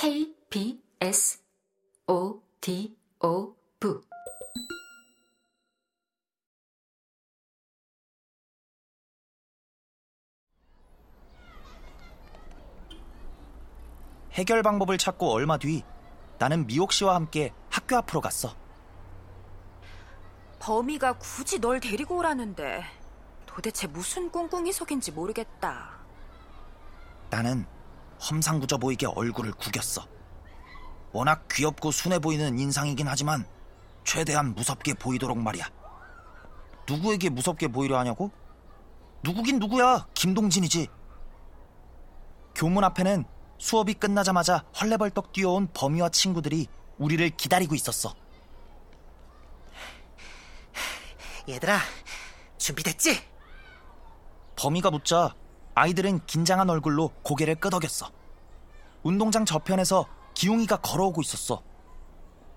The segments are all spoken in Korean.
K B S O D O V 해결 방법을 찾고 얼마 뒤 나는 미옥 씨와 함께 학교 앞으로 갔어. 범이가 굳이 널 데리고 오라는데 도대체 무슨 꿍꿍이 속인지 모르겠다. 나는 험상궂어 보이게 얼굴을 구겼어. 워낙 귀엽고 순해 보이는 인상이긴 하지만 최대한 무섭게 보이도록 말이야. 누구에게 무섭게 보이려 하냐고? 누구긴 누구야? 김동진이지. 교문 앞에는 수업이 끝나자마자 헐레벌떡 뛰어온 범이와 친구들이 우리를 기다리고 있었어. 얘들아, 준비됐지? 범이가 묻자 아이들은 긴장한 얼굴로 고개를 끄덕였어. 운동장 저편에서 기웅이가 걸어오고 있었어.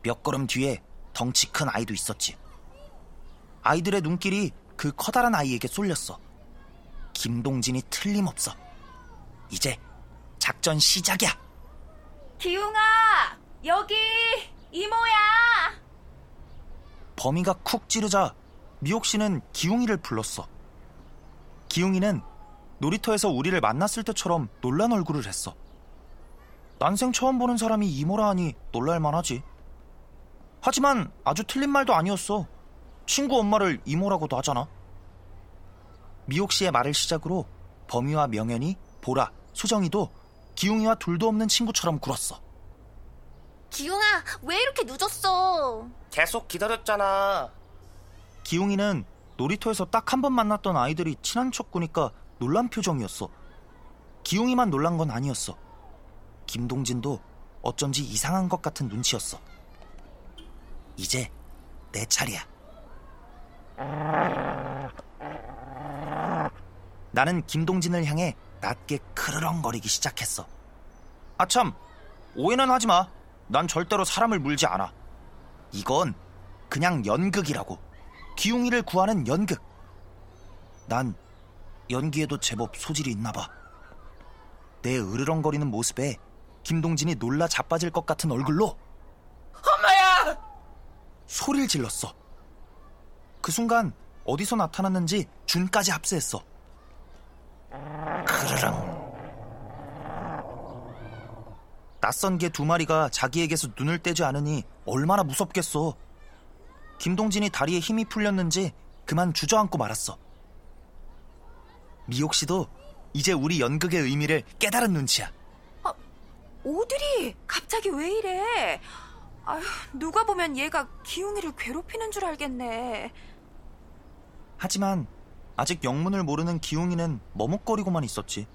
몇 걸음 뒤에 덩치 큰 아이도 있었지. 아이들의 눈길이 그 커다란 아이에게 쏠렸어. 김동진이 틀림없어. 이제 작전 시작이야. 기웅아, 여기 이모야. 범이가 쿡 찌르자 미옥 씨는 기웅이를 불렀어. 기웅이는 놀이터에서 우리를 만났을 때처럼 놀란 얼굴을 했어. 난생 처음 보는 사람이 이모라 하니 놀랄만 하지. 하지만 아주 틀린 말도 아니었어. 친구 엄마를 이모라고도 하잖아. 미옥 씨의 말을 시작으로 범이와 명현이, 보라, 수정이도 기웅이와 둘도 없는 친구처럼 굴었어. 기웅아, 왜 이렇게 늦었어? 계속 기다렸잖아. 기웅이는 놀이터에서 딱 한 번 만났던 아이들이 친한 척 구니까 놀란 표정이었어. 기웅이만 놀란 건 아니었어. 김동진도 어쩐지 이상한 것 같은 눈치였어. 이제 내 차례야. 나는 김동진을 향해 낮게 크르렁거리기 시작했어. 아참, 오해는 하지 마. 난 절대로 사람을 물지 않아. 이건 그냥 연극이라고. 기웅이를 구하는 연극. 난 연기에도 제법 소질이 있나 봐. 내 으르렁거리는 모습에 김동진이 놀라 자빠질 것 같은 얼굴로 엄마야! 소리를 질렀어. 그 순간 어디서 나타났는지 준까지 합세했어. 그르렁. 낯선 개 두 마리가 자기에게서 눈을 떼지 않으니 얼마나 무섭겠어. 김동진이 다리에 힘이 풀렸는지 그만 주저앉고 말았어. 미옥 씨도 이제 우리 연극의 의미를 깨달은 눈치야. 오드리, 갑자기 왜 이래? 아휴, 누가 보면 얘가 기웅이를 괴롭히는 줄 알겠네. 하지만 아직 영문을 모르는 기웅이는 머뭇거리고만 있었지.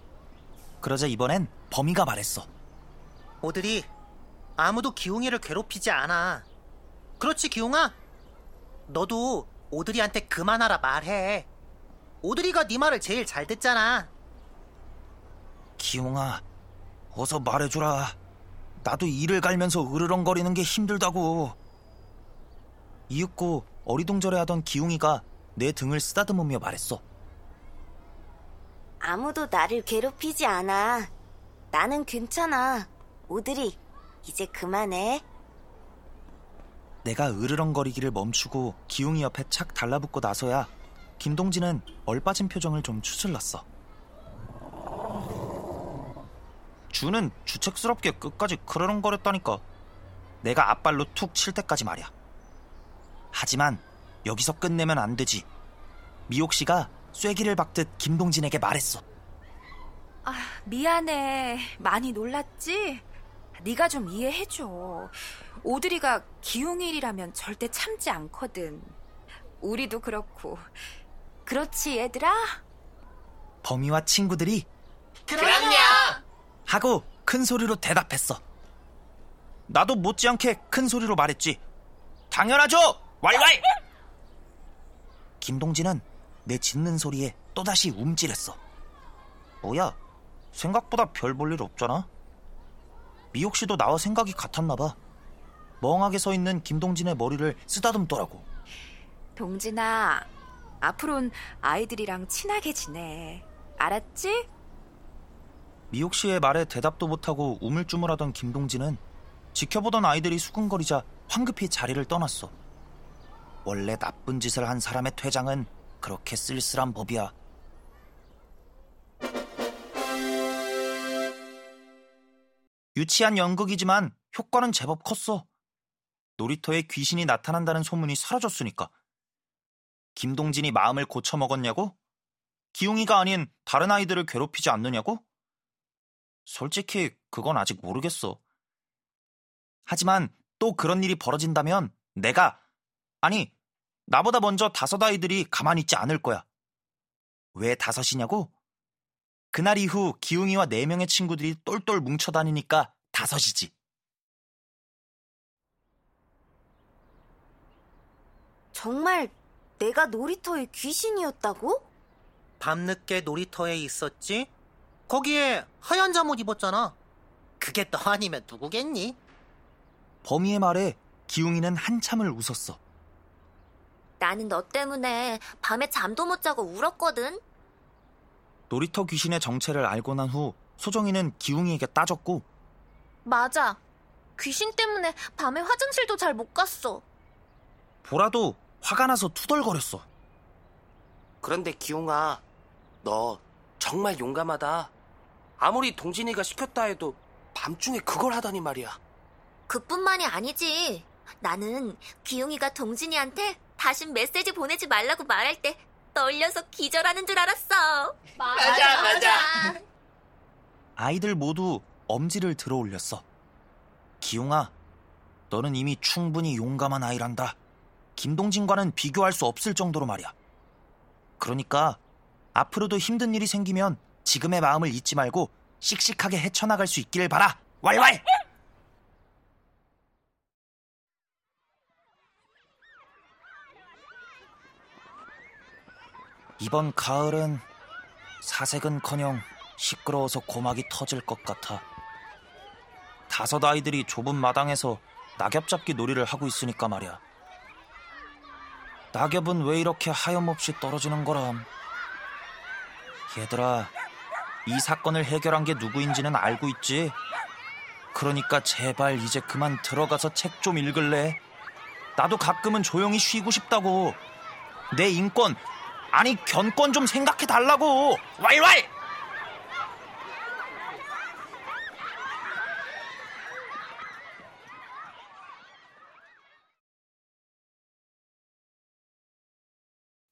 그러자 이번엔 범이가 말했어. 오들이 아무도 기웅이를 괴롭히지 않아. 그렇지, 기웅아? 너도 오드리한테 그만하라 말해. 오드리가 네 말을 제일 잘 듣잖아. 기웅아, 어서 말해주라. 나도 이를 갈면서 으르렁거리는 게 힘들다고. 이윽고 어리둥절해 하던 기웅이가 내 등을 쓰다듬으며 말했어. 아무도 나를 괴롭히지 않아. 나는 괜찮아. 오드리, 이제 그만해. 내가 으르렁거리기를 멈추고 기웅이 옆에 착 달라붙고 나서야 김동진은 얼빠진 표정을 좀 추슬렀어. 주는 주책스럽게 끝까지 크르렁거렸다니까. 내가 앞발로 툭 칠 때까지 말이야. 하지만 여기서 끝내면 안 되지. 미옥 씨가 쐐기를 박듯 김동진에게 말했어. 아, 미안해. 많이 놀랐지? 네가 좀 이해해줘. 오드리가 기웅일이라면 절대 참지 않거든. 우리도 그렇고. 그렇지, 얘들아? 범이와 친구들이! 하고 큰 소리로 대답했어. 나도 못지않게 큰 소리로 말했지. 당연하죠! 왈왈! 김동진은 내 짖는 소리에 또다시 움찔했어. 뭐야? 생각보다 별 볼 일 없잖아? 미옥 씨도 나와 생각이 같았나 봐. 멍하게 서 있는 김동진의 머리를 쓰다듬더라고. 동진아, 앞으론 아이들이랑 친하게 지내. 알았지? 미옥 씨의 말에 대답도 못하고 우물쭈물하던 김동진은 지켜보던 아이들이 수근거리자 황급히 자리를 떠났어. 원래 나쁜 짓을 한 사람의 퇴장은 그렇게 쓸쓸한 법이야. 유치한 연극이지만 효과는 제법 컸어. 놀이터에 귀신이 나타난다는 소문이 사라졌으니까. 김동진이 마음을 고쳐먹었냐고? 기웅이가 아닌 다른 아이들을 괴롭히지 않느냐고? 솔직히 그건 아직 모르겠어. 하지만 또 그런 일이 벌어진다면 내가, 아니, 나보다 먼저 다섯 아이들이 가만히 있지 않을 거야. 왜 다섯이냐고? 그날 이후 기웅이와 네 명의 친구들이 똘똘 뭉쳐 다니니까 다섯이지. 정말 내가 놀이터의 귀신이었다고? 밤늦게 놀이터에 있었지? 거기에 하얀 잠옷 입었잖아. 그게 너 아니면 누구겠니? 범이의 말에 기웅이는 한참을 웃었어. 나는 너 때문에 밤에 잠도 못 자고 울었거든. 놀이터 귀신의 정체를 알고 난 후 소정이는 기웅이에게 따졌고 맞아. 귀신 때문에 밤에 화장실도 잘 못 갔어. 보라도 화가 나서 투덜거렸어. 그런데 기용아, 너 정말 용감하다. 아무리 동진이가 시켰다 해도 밤중에 그걸 하다니 말이야. 그뿐만이 아니지. 나는 기웅이가 동진이한테 다신 메시지 보내지 말라고 말할 때 떨려서 기절하는 줄 알았어. 맞아, 맞아. 아이들 모두 엄지를 들어 올렸어. 기웅아, 너는 이미 충분히 용감한 아이란다. 김동진과는 비교할 수 없을 정도로 말이야. 그러니까 앞으로도 힘든 일이 생기면 지금의 마음을 잊지 말고 씩씩하게 헤쳐나갈 수 있기를 바라. 왈왈! 이번 가을은 사색은커녕 시끄러워서 고막이 터질 것 같아. 다섯 아이들이 좁은 마당에서 낙엽 잡기 놀이를 하고 있으니까 말이야. 낙엽은 왜 이렇게 하염없이 떨어지는 거람? 얘들아, 이 사건을 해결한 게 누구인지는 알고 있지? 그러니까 제발 이제 그만 들어가서 책 좀 읽을래? 나도 가끔은 조용히 쉬고 싶다고. 내 인권, 아니 견권 좀 생각해 달라고. 왈왈!